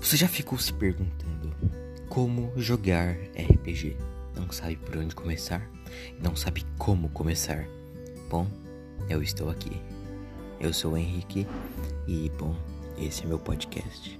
Você já ficou se perguntando como jogar RPG? Não sabe por onde começar? Não sabe como começar? Bom, eu estou aqui. Eu sou o Henrique e, bom, esse é meu podcast.